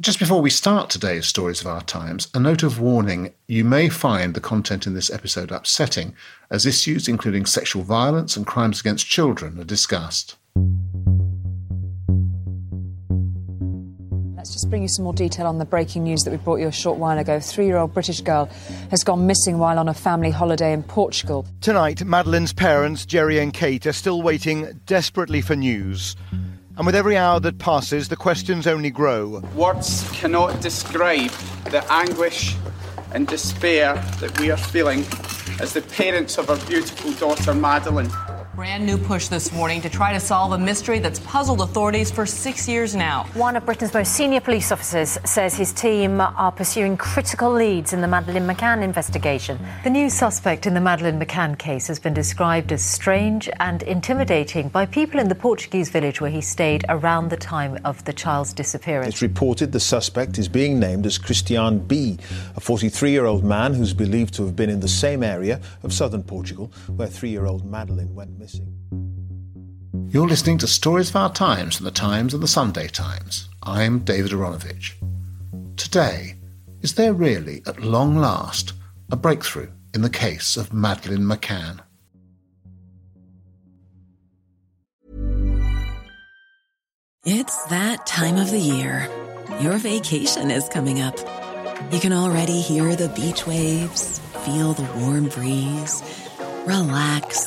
Just before we start today's Stories of Our Times, a note of warning you may find the content in this episode upsetting, as issues including sexual violence and crimes against children are discussed. Let's just bring you some more detail on the breaking news that we brought you a short while ago. Three year old British girl has gone missing while on a family holiday in Portugal. Tonight, Madeleine's parents, Gerry and Kate, are still waiting desperately for news. And with every hour that passes, the questions only grow. Words cannot describe the anguish and despair that we are feeling as the parents of our beautiful daughter, Madeleine. Brand new push this morning to try to solve a mystery that's puzzled authorities for six years now. One of Britain's most senior police officers says his team are pursuing critical leads in the Madeleine McCann investigation. The new suspect in the Madeleine McCann case has been described as strange and intimidating by people in the Portuguese village where he stayed around the time of the child's disappearance. It's reported the suspect is being named as Christian B, a 43 year old man who's believed to have been in the same area of southern Portugal where three year old Madeleine went missing. You're listening to Stories of Our Times from the Times and the Sunday Times. I'm David Aaronovitch. Today, is there really, at long last, a breakthrough in the case of Madeleine McCann? It's that time of the year. Your vacation is coming up. You can already hear the beach waves, feel the warm breeze, relax,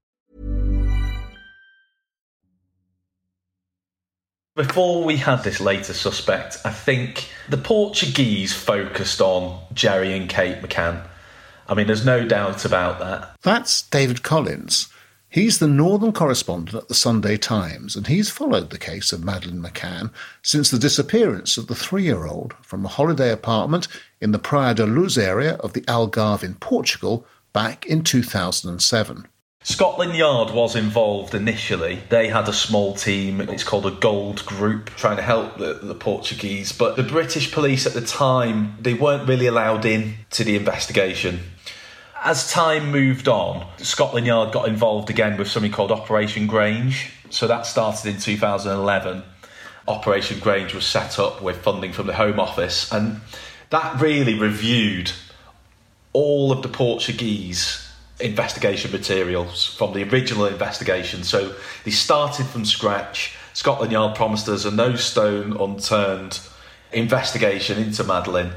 Before we had this latest suspect, I think the Portuguese focused on Gerry and Kate McCann. I mean, there's no doubt about that. That's David Collins. He's the northern correspondent at the Sunday Times, and he's followed the case of Madeleine McCann since the disappearance of the three year old from a holiday apartment in the Praia da Luz area of the Algarve in Portugal back in 2007. Scotland Yard was involved initially. They had a small team, it's called a Gold Group, trying to help the, the, Portuguese. But the British police at the time, they weren't really allowed in to the investigation. As time moved on, Scotland Yard got involved again with something called Operation Grange. So that started in 2011. Operation Grange was set up with funding from the Home Office, and that really reviewed all of the Portuguese investigation materials from the original investigation. So they started from scratch. Scotland Yard promised us a no stone unturned investigation into Madeleine.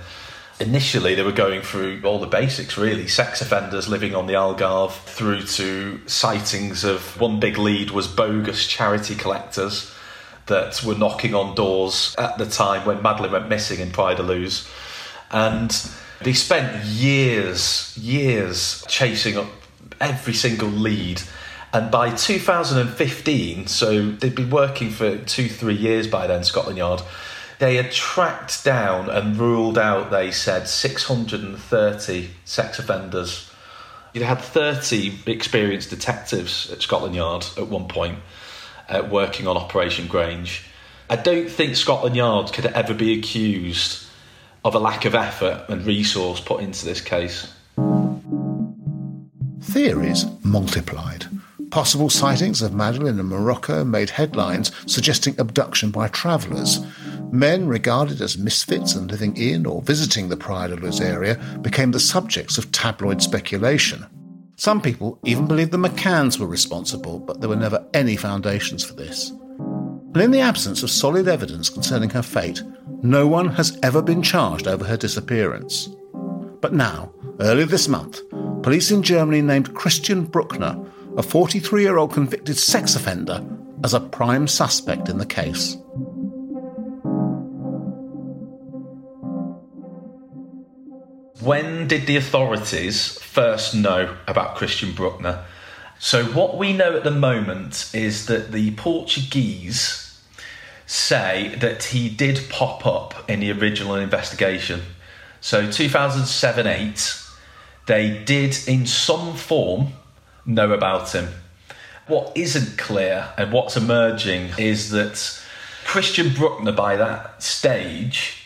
Initially, they were going through all the basics, really sex offenders living on the Algarve, through to sightings of one big lead was bogus charity collectors that were knocking on doors at the time when Madeleine went missing in Praia da Luz. And they spent years, years chasing up every single lead. And by 2015, so they'd been working for two, three years by then, Scotland Yard, they had tracked down and ruled out, they said, 630 sex offenders. They had 30 experienced detectives at Scotland Yard at one point uh, working on Operation Grange. I don't think Scotland Yard could ever be accused of a lack of effort and resource put into this case. Theories multiplied. Possible sightings of Madeleine in Morocco made headlines suggesting abduction by travellers. Men regarded as misfits and living in or visiting the Praia da Luz area became the subjects of tabloid speculation. Some people even believed the McCanns were responsible, but there were never any foundations for this. And in the absence of solid evidence concerning her fate, no one has ever been charged over her disappearance. But now, earlier this month, police in Germany named Christian Bruckner, a 43 year old convicted sex offender, as a prime suspect in the case. When did the authorities first know about Christian Bruckner? So, what we know at the moment is that the Portuguese say that he did pop up in the original investigation. So, 2007 8, they did in some form know about him. What isn't clear and what's emerging is that Christian Bruckner, by that stage,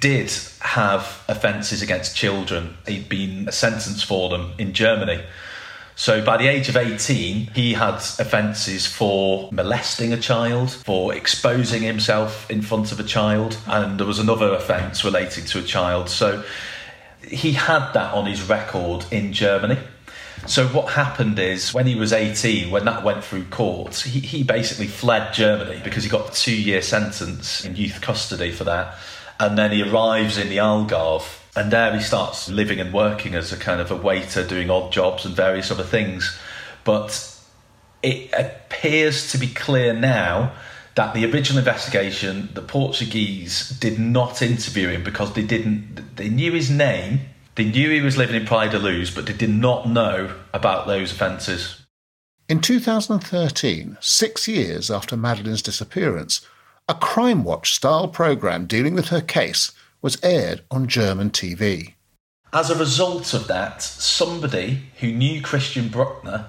did have offences against children. He'd been sentenced for them in Germany. So by the age of 18, he had offences for molesting a child, for exposing himself in front of a child, and there was another offence relating to a child. So he had that on his record in Germany. So what happened is when he was 18, when that went through court, he, he basically fled Germany because he got a two year sentence in youth custody for that. And then he arrives in the Algarve and there he starts living and working as a kind of a waiter, doing odd jobs and various other things. But it appears to be clear now that the original investigation, the Portuguese did not interview him because they didn't. They knew his name, they knew he was living in Praia da Luz, but they did not know about those offences. In 2013, six years after Madeleine's disappearance, a Crime Watch style programme dealing with her case was aired on German TV. As a result of that, somebody who knew Christian Bruckner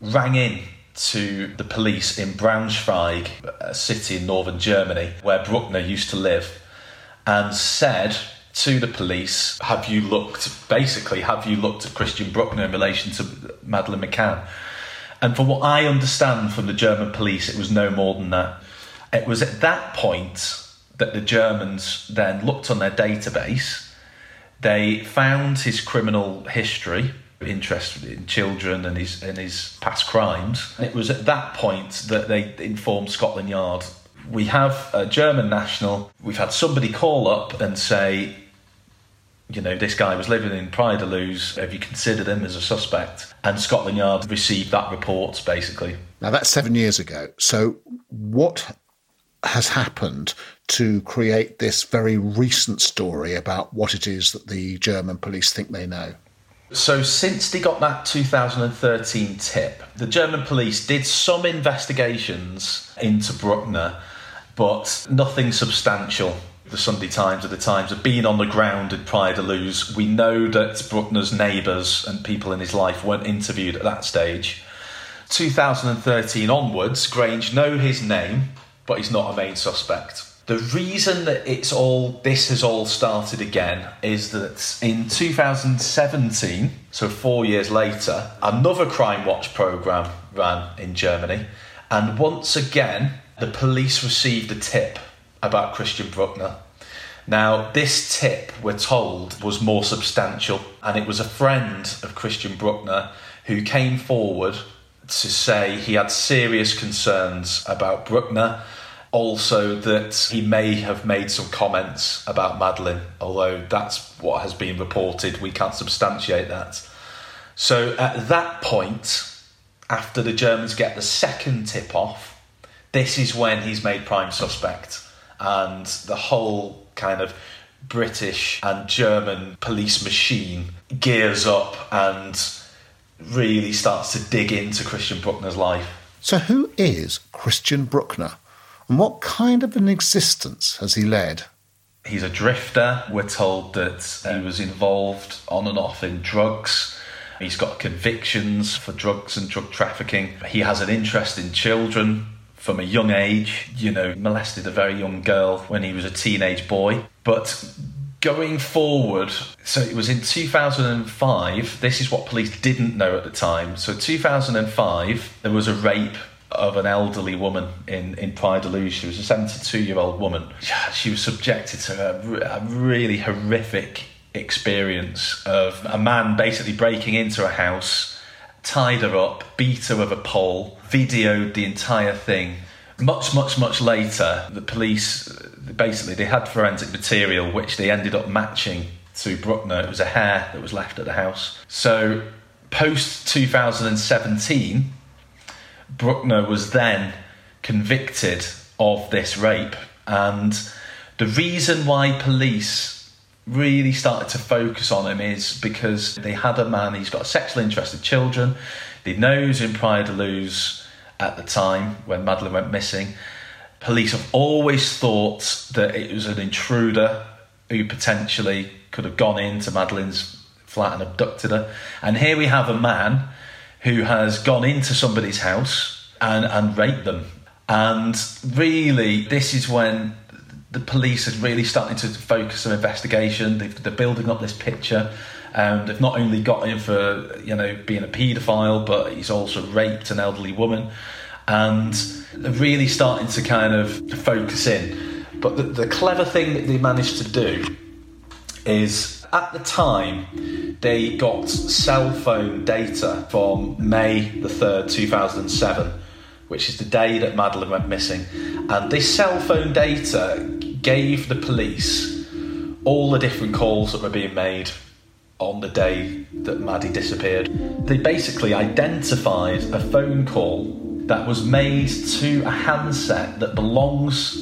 rang in to the police in Braunschweig, a city in northern Germany where Bruckner used to live, and said to the police, Have you looked, basically, have you looked at Christian Bruckner in relation to Madeleine McCann? And from what I understand from the German police, it was no more than that. It was at that point that the Germans then looked on their database. They found his criminal history, interest in children and his and his past crimes. It was at that point that they informed Scotland Yard. We have a German national. We've had somebody call up and say, you know, this guy was living in Luz. Have you considered him as a suspect? And Scotland Yard received that report, basically. Now, that's seven years ago. So, what has happened to create this very recent story about what it is that the German police think they know? So, since they got that 2013 tip, the German police did some investigations into Bruckner, but nothing substantial. The Sunday Times or the Times have been on the ground in Praia da Luz. We know that Bruckner's neighbours and people in his life weren't interviewed at that stage. 2013 onwards, Grange know his name, but he's not a main suspect. The reason that it's all this has all started again is that in 2017, so four years later, another Crime Watch program ran in Germany, and once again the police received a tip about Christian Bruckner. Now, this tip, we're told, was more substantial, and it was a friend of Christian Bruckner who came forward to say he had serious concerns about Bruckner also that he may have made some comments about Madeleine, although that's what has been reported. We can't substantiate that. So at that point, after the Germans get the second tip off, this is when he's made prime suspect. And the whole kind of British and German police machine gears up and really starts to dig into Christian Bruckner's life. So, who is Christian Bruckner? And what kind of an existence has he led? He's a drifter. We're told that he was involved on and off in drugs. He's got convictions for drugs and drug trafficking. He has an interest in children from a young age, you know, molested a very young girl when he was a teenage boy. But going forward, so it was in 2005, this is what police didn't know at the time. So 2005, there was a rape of an elderly woman in, in da Luz. She was a 72 year old woman. She was subjected to a, a really horrific experience of a man basically breaking into a house, tied her up, beat her with a pole, videoed the entire thing. Much, much, much later, the police basically they had forensic material which they ended up matching to Bruckner. It was a hair that was left at the house. So, post 2017, Bruckner was then convicted of this rape. And the reason why police really started to focus on him is because they had a man, he's got sexually interested children, they know he was in Praia da Luz at the time when Madeleine went missing. Police have always thought that it was an intruder who potentially could have gone into Madeleine's flat and abducted her. And here we have a man who has gone into somebody's house and, and raped them. And really, this is when the police are really starting to focus on investigation. they are building up this picture. Um, they've not only got him for you know being a paedophile, but he's also raped an elderly woman, and they're really starting to kind of focus in. But the, the clever thing that they managed to do is at the time they got cell phone data from May the third, two thousand and seven which is the day that Madeleine went missing. And this cell phone data gave the police all the different calls that were being made on the day that Maddie disappeared. They basically identified a phone call that was made to a handset that belongs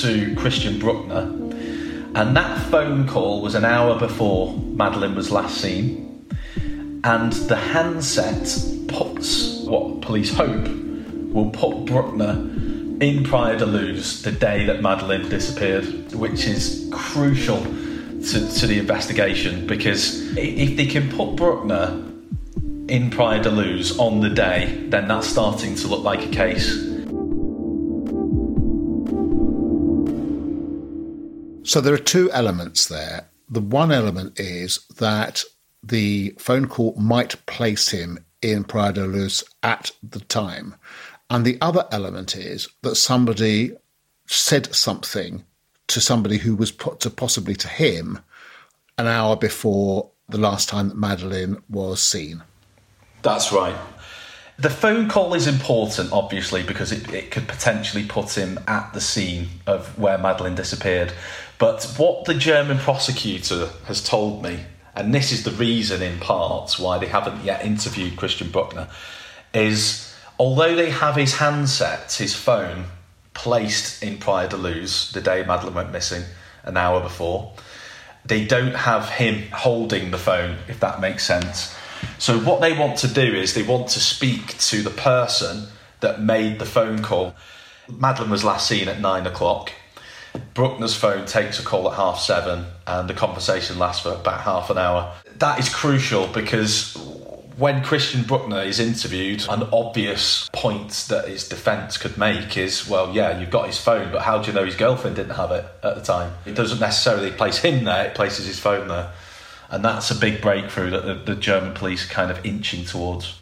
to Christian Bruckner. And that phone call was an hour before Madeleine was last seen. And the handset puts what police hope will put Bruckner in Praia da Luz the day that Madeleine disappeared, which is crucial to, to the investigation because if they can put Bruckner in Praia da Luz on the day, then that's starting to look like a case. So there are two elements there. The one element is that the phone call might place him in Praia da Luz at the time. And the other element is that somebody said something to somebody who was put to possibly to him an hour before the last time that Madeleine was seen. That's right. The phone call is important, obviously, because it, it could potentially put him at the scene of where Madeleine disappeared. But what the German prosecutor has told me, and this is the reason in part why they haven't yet interviewed Christian Bruckner, is although they have his handset, his phone, placed in Praia da Luz the day Madeleine went missing, an hour before, they don't have him holding the phone, if that makes sense. So, what they want to do is they want to speak to the person that made the phone call. Madeleine was last seen at nine o'clock. Bruckner's phone takes a call at half seven, and the conversation lasts for about half an hour. That is crucial because when Christian Bruckner is interviewed, an obvious point that his defence could make is, well, yeah, you've got his phone, but how do you know his girlfriend didn't have it at the time? It doesn't necessarily place him there, it places his phone there. And that's a big breakthrough that the, the German police are kind of inching towards.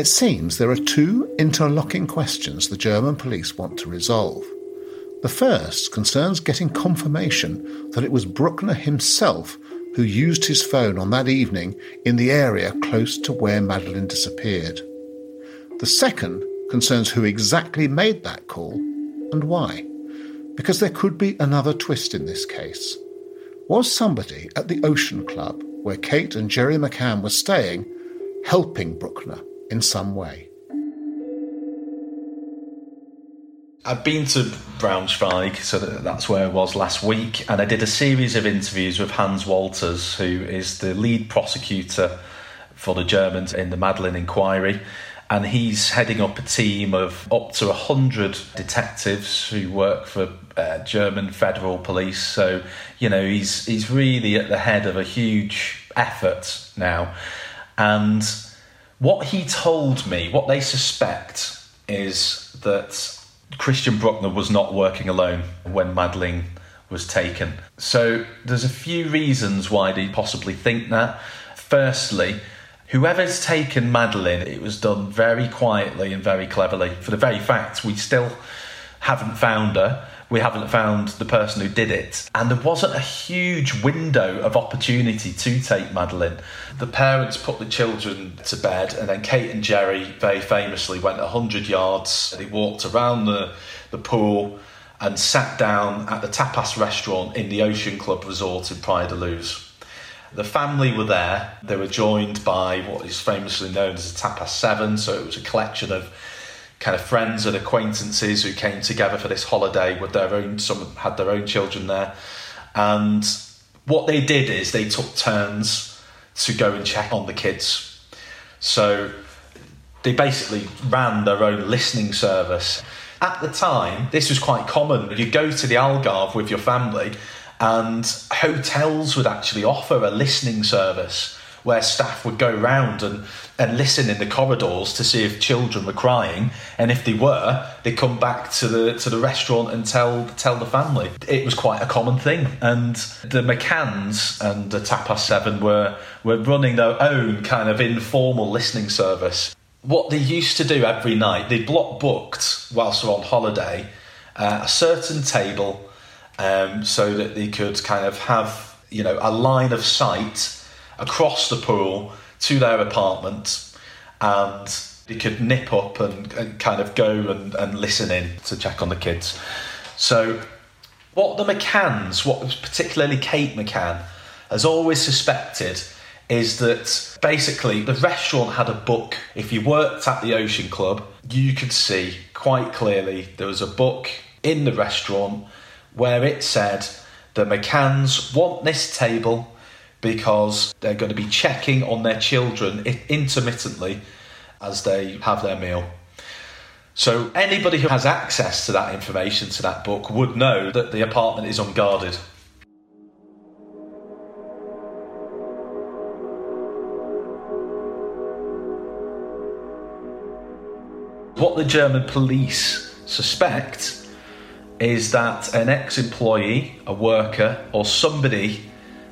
It seems there are two interlocking questions the German police want to resolve. The first concerns getting confirmation that it was Bruckner himself who used his phone on that evening in the area close to where Madeleine disappeared. The second concerns who exactly made that call and why, because there could be another twist in this case. Was somebody at the Ocean Club, where Kate and Gerry McCann were staying, helping Bruckner in some way? I've been to Braunschweig, so that's where I was last week, and I did a series of interviews with Hans Wolters, who is the lead prosecutor for the Germans in the Madeleine inquiry. And he's heading up a team of up to 100 detectives who work for uh, German federal police. So, you know, he's, he's really at the head of a huge effort now. And what he told me, what they suspect, is that Christian Bruckner was not working alone when Madeleine was taken. So there's a few reasons why they possibly think that. Firstly, whoever's taken Madeleine, it was done very quietly and very cleverly. For the very fact we still haven't found her we haven't found the person who did it. And there wasn't a huge window of opportunity to take Madeleine. The parents put the children to bed, and then Kate and Gerry very famously went 100 yards. They walked around the, the pool and sat down at the tapas restaurant in the Ocean Club Resort in Praia da Luz. The family were there. They were joined by what is famously known as the tapas seven, so it was a collection of kind of friends and acquaintances who came together for this holiday with their own some had their own children there. And what they did is they took turns to go and check on the kids. So they basically ran their own listening service. At the time this was quite common. You go to the algarve with your family and hotels would actually offer a listening service where staff would go round and, and listen in the corridors to see if children were crying, and if they were, they'd come back to the to the restaurant and tell tell the family. It was quite a common thing, and the McCanns and the Tapas Seven were were running their own kind of informal listening service. What they used to do every night, they block booked whilst they're on holiday uh, a certain table um, so that they could kind of have you know a line of sight across the pool to their apartment and they could nip up and, and kind of go and, and listen in to check on the kids. So, what the McCanns, what particularly Kate McCann, has always suspected is that basically the restaurant had a book. If you worked at the Ocean Club, you could see quite clearly there was a book in the restaurant where it said the McCanns want this table because they're going to be checking on their children intermittently as they have their meal. So, anybody who has access to that information, to that book, would know that the apartment is unguarded. What the German police suspect is that an ex employee, a worker, or somebody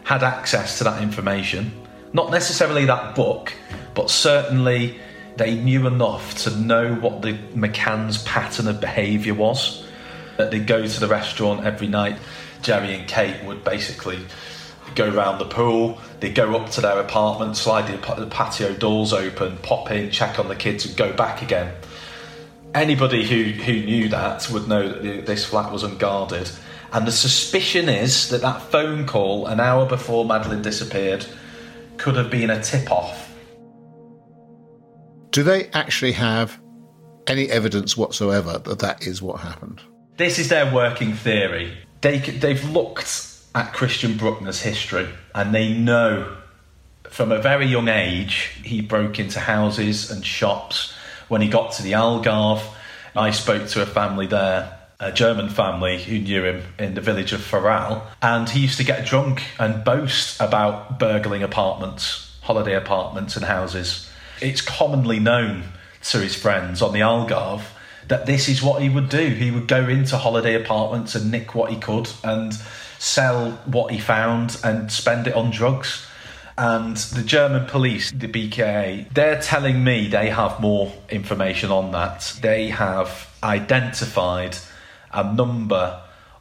had access to that information. Not necessarily that book, but certainly they knew enough to know what the McCann's pattern of behaviour was. That they'd go to the restaurant every night. Gerry and Kate would basically go round the pool, they'd go up to their apartment, slide the patio doors open, pop in, check on the kids, and go back again. Anybody who, who knew that would know that this flat was unguarded and the suspicion is that that phone call an hour before Madeleine disappeared could have been a tip off. Do they actually have any evidence whatsoever that that is what happened? This is their working theory. They, they've looked at Christian Bruckner's history and they know from a very young age he broke into houses and shops. When he got to the Algarve, I spoke to a family there a German family who knew him in the village of Foral, and he used to get drunk and boast about burgling apartments, holiday apartments, and houses. It's commonly known to his friends on the Algarve that this is what he would do. He would go into holiday apartments and nick what he could and sell what he found and spend it on drugs. And the German police, the BKA, they're telling me they have more information on that. They have identified a number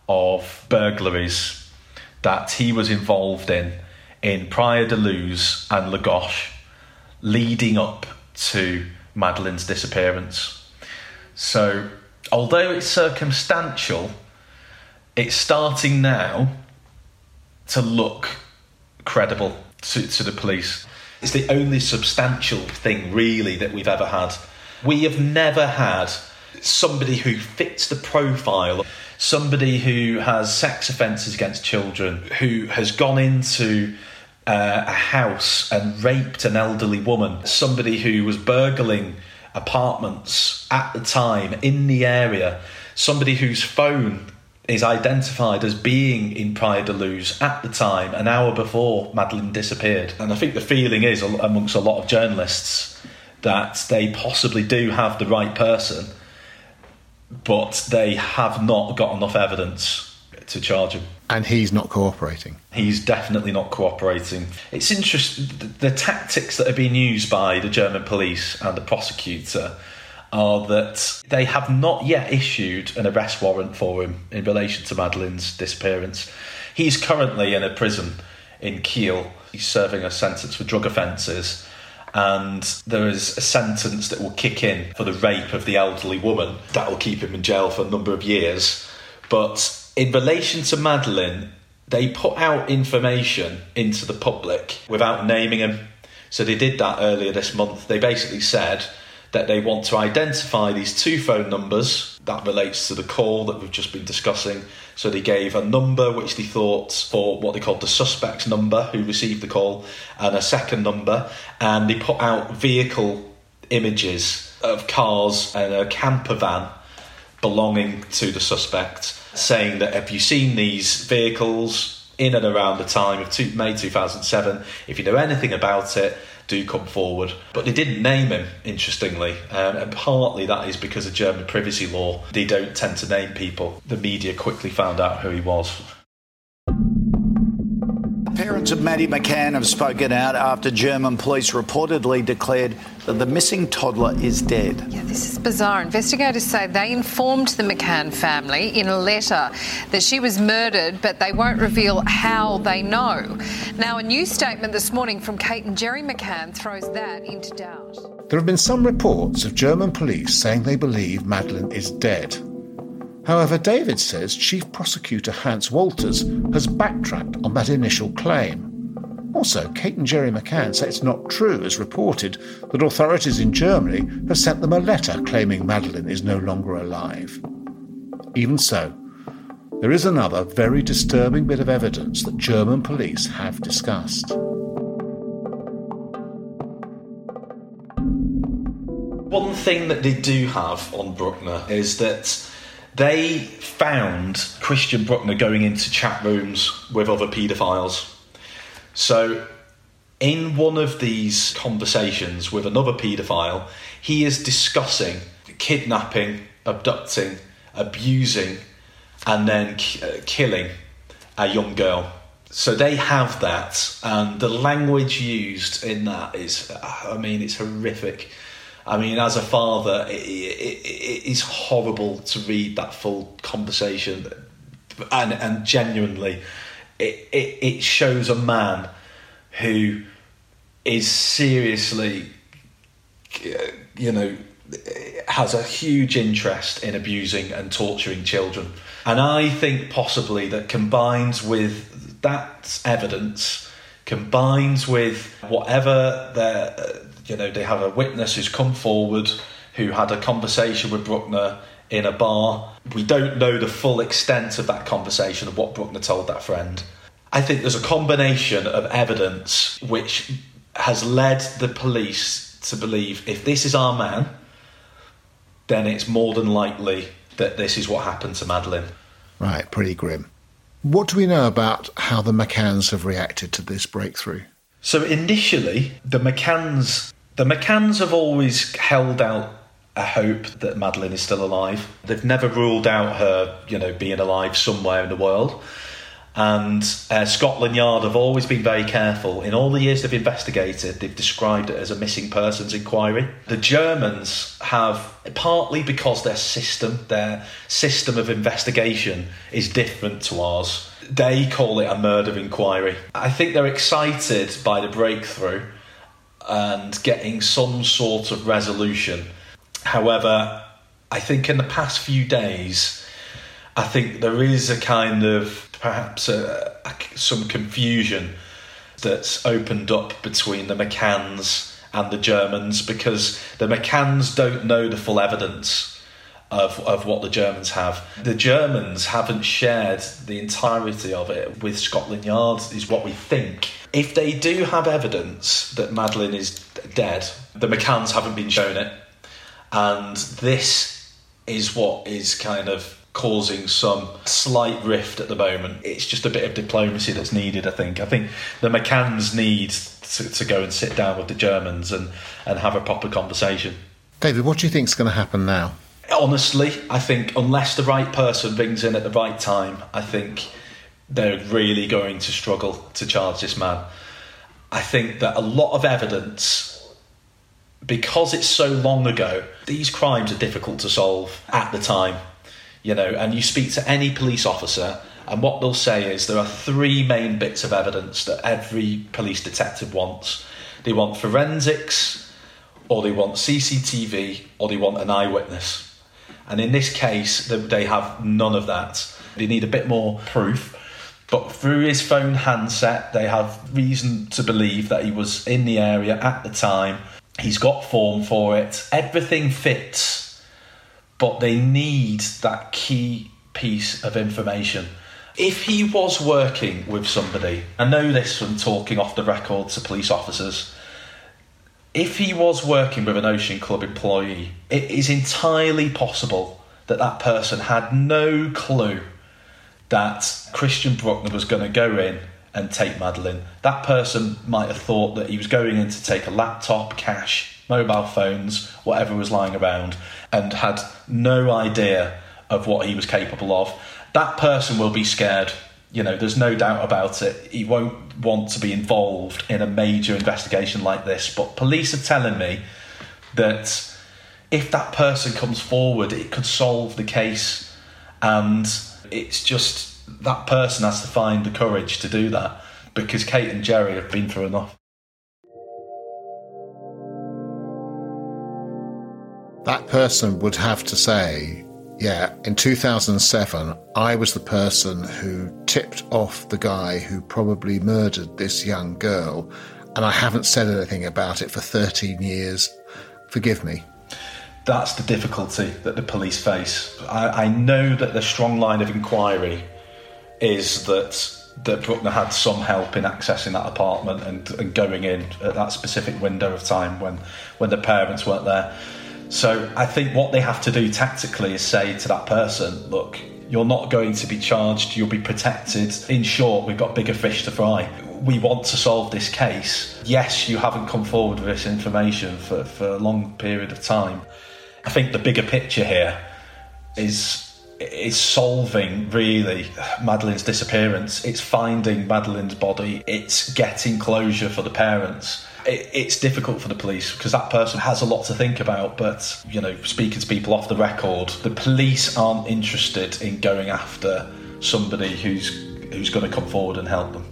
of burglaries that he was involved in in Praia da Luz and Lagos leading up to Madeleine's disappearance. So, although it's circumstantial, it's starting now to look credible to, to the police. It's the only substantial thing, really, that we've ever had. We have never had somebody who fits the profile, somebody who has sex offences against children, who has gone into uh, a house and raped an elderly woman, somebody who was burgling apartments at the time in the area, somebody whose phone is identified as being in Praia da Luz at the time, an hour before Madeleine disappeared. And I think the feeling is amongst a lot of journalists that they possibly do have the right person, but they have not got enough evidence to charge him. And he's not cooperating. He's definitely not cooperating. It's interesting, the tactics that are being used by the German police and the prosecutor are that they have not yet issued an arrest warrant for him in relation to Madeleine's disappearance. He's currently in a prison in Kiel. He's serving a sentence for drug offences, and there is a sentence that will kick in for the rape of the elderly woman. That will keep him in jail for a number of years. But in relation to Madeleine, they put out information into the public without naming him. So they did that earlier this month. They basically said that they want to identify these two phone numbers that relates to the call that we've just been discussing. So they gave a number which they thought for what they called the suspect's number who received the call and a second number and they put out vehicle images of cars and a camper van belonging to the suspect saying that have you seen these vehicles in and around the time of two, May 2007 if you know anything about it do come forward. But they didn't name him, interestingly, um, and partly that is because of German privacy law. They don't tend to name people. The media quickly found out who he was. Parents of Maddie McCann have spoken out after German police reportedly declared that the missing toddler is dead. Yeah, this is bizarre. Investigators say they informed the McCann family in a letter that she was murdered, but they won't reveal how they know. Now, a new statement this morning from Kate and Gerry McCann throws that into doubt. There have been some reports of German police saying they believe Madeleine is dead. However, David says Chief Prosecutor Hans Wolters has backtracked on that initial claim. Also, Kate and Gerry McCann say it's not true, as reported, that authorities in Germany have sent them a letter claiming Madeleine is no longer alive. Even so, there is another very disturbing bit of evidence that German police have discussed. One thing that they do have on Bruckner is that they found Christian Bruckner going into chat rooms with other paedophiles. So, in one of these conversations with another paedophile, he is discussing kidnapping, abducting, abusing, and then uh, killing a young girl. So they have that, and the language used in that is, I mean, it's horrific. I mean, as a father, it, it, it is horrible to read that full conversation, and and genuinely, it, it it shows a man who is seriously, uh, you know, has a huge interest in abusing and torturing children, and I think possibly that combines with that evidence, combines with whatever their uh, you know, they have a witness who's come forward who had a conversation with Bruckner in a bar. We don't know the full extent of that conversation of what Bruckner told that friend. I think there's a combination of evidence which has led the police to believe if this is our man, then it's more than likely that this is what happened to Madeleine. Right, pretty grim. What do we know about how the McCanns have reacted to this breakthrough? So initially, the McCanns the McCanns have always held out a hope that Madeleine is still alive. They've never ruled out her, you know, being alive somewhere in the world. And uh, Scotland Yard have always been very careful. In all the years they've investigated, they've described it as a missing persons inquiry. The Germans have, partly because their system, their system of investigation is different to ours, They call it a murder inquiry. I think they're excited by the breakthrough and getting some sort of resolution. However, I think in the past few days, I think there is a kind of perhaps a, a, some confusion that's opened up between the McCanns and the Germans because the McCanns don't know the full evidence of, of what the Germans have. The Germans haven't shared the entirety of it with Scotland Yard, is what we think. If they do have evidence that Madeleine is dead, the McCanns haven't been shown it. And this is what is kind of causing some slight rift at the moment. It's just a bit of diplomacy that's needed, I think. I think the McCanns need to, to go and sit down with the Germans and, and have a proper conversation. David, what do you think is going to happen now? Honestly, I think unless the right person rings in at the right time, I think they're really going to struggle to charge this man. I think that a lot of evidence, because it's so long ago, these crimes are difficult to solve at the time. You know, and you speak to any police officer, and what they'll say is there are three main bits of evidence that every police detective wants. They want forensics, or they want CCTV, or they want an eyewitness. And in this case, they have none of that. They need a bit more proof. But through his phone handset, they have reason to believe that he was in the area at the time. He's got form for it. Everything fits. But they need that key piece of information. If he was working with somebody, I know this from talking off the record to police officers, if he was working with an Ocean Club employee, it is entirely possible that that person had no clue that Christian Bruckner was going to go in and take Madeleine. That person might have thought that he was going in to take a laptop, cash, mobile phones, whatever was lying around, and had no idea of what he was capable of. That person will be scared you know, there's no doubt about it. He won't want to be involved in a major investigation like this. But police are telling me that if that person comes forward, it could solve the case. And it's just that person has to find the courage to do that because Kate and Gerry have been through enough. That person would have to say, yeah, in 2007, I was the person who tipped off the guy who probably murdered this young girl, and I haven't said anything about it for 13 years. Forgive me. That's the difficulty that the police face. I, I know that the strong line of inquiry is that that Bruckner had some help in accessing that apartment and, and going in at that specific window of time when when the parents weren't there. So I think what they have to do tactically is say to that person, look, you're not going to be charged, you'll be protected. In short, we've got bigger fish to fry. We want to solve this case. Yes, you haven't come forward with this information for, for a long period of time. I think the bigger picture here is is solving really Madeleine's disappearance. It's finding Madeleine's body. It's getting closure for the parents it, it's difficult for the police because that person has a lot to think about. But you know, speaking to people off the record, the police aren't interested in going after somebody who's who's going to come forward and help them.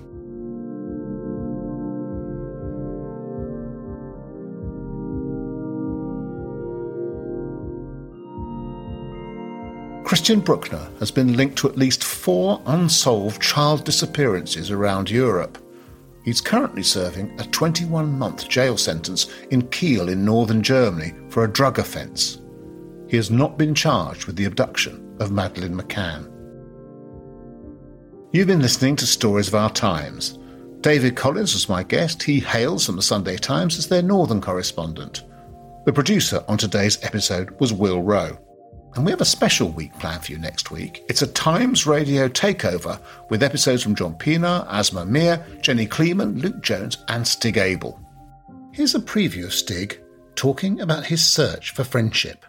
Christian Bruckner has been linked to at least four unsolved child disappearances around Europe. He's currently serving a 21 month jail sentence in Kiel in northern Germany for a drug offence. He has not been charged with the abduction of Madeleine McCann. You've been listening to Stories of Our Times. David Collins was my guest. He hails from the Sunday Times as their northern correspondent. The producer on today's episode was Will Rowe. And we have a special week planned for you next week. It's a Times Radio takeover with episodes from John Pienaar, Aasmah Mir, Jenny Kleeman, Luke Jones, and Stig Abell. Here's a preview of Stig talking about his search for friendship.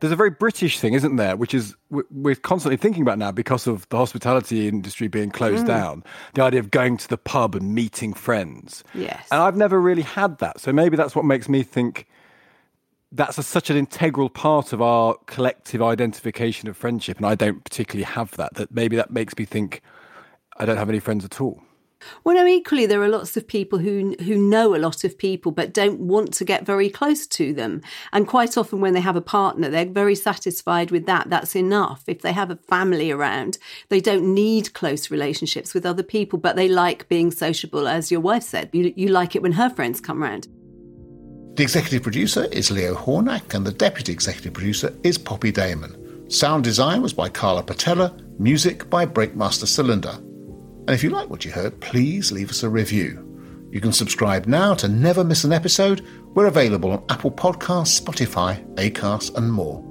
There's a very British thing, isn't there, which is we're constantly thinking about now because of the hospitality industry being closed mm. down. The idea of going to the pub and meeting friends. Yes. And I've never really had that. So maybe that's what makes me think that's a, such an integral part of our collective identification of friendship, and I don't particularly have that. That maybe that makes me think I don't have any friends at all. Well, no, equally, there are lots of people who who know a lot of people but don't want to get very close to them. And quite often, when they have a partner, they're very satisfied with that. That's enough. If they have a family around, they don't need close relationships with other people, but they like being sociable, as your wife said. You, you like it when her friends come round. The executive producer is Leo Hornack, and the deputy executive producer is Poppy Damon. Sound design was by Carla Patella, music by Breakmaster Cylinder. And if you like what you heard, please leave us a review. You can subscribe now to never miss an episode. We're available on Apple Podcasts, Spotify, Acast, and more.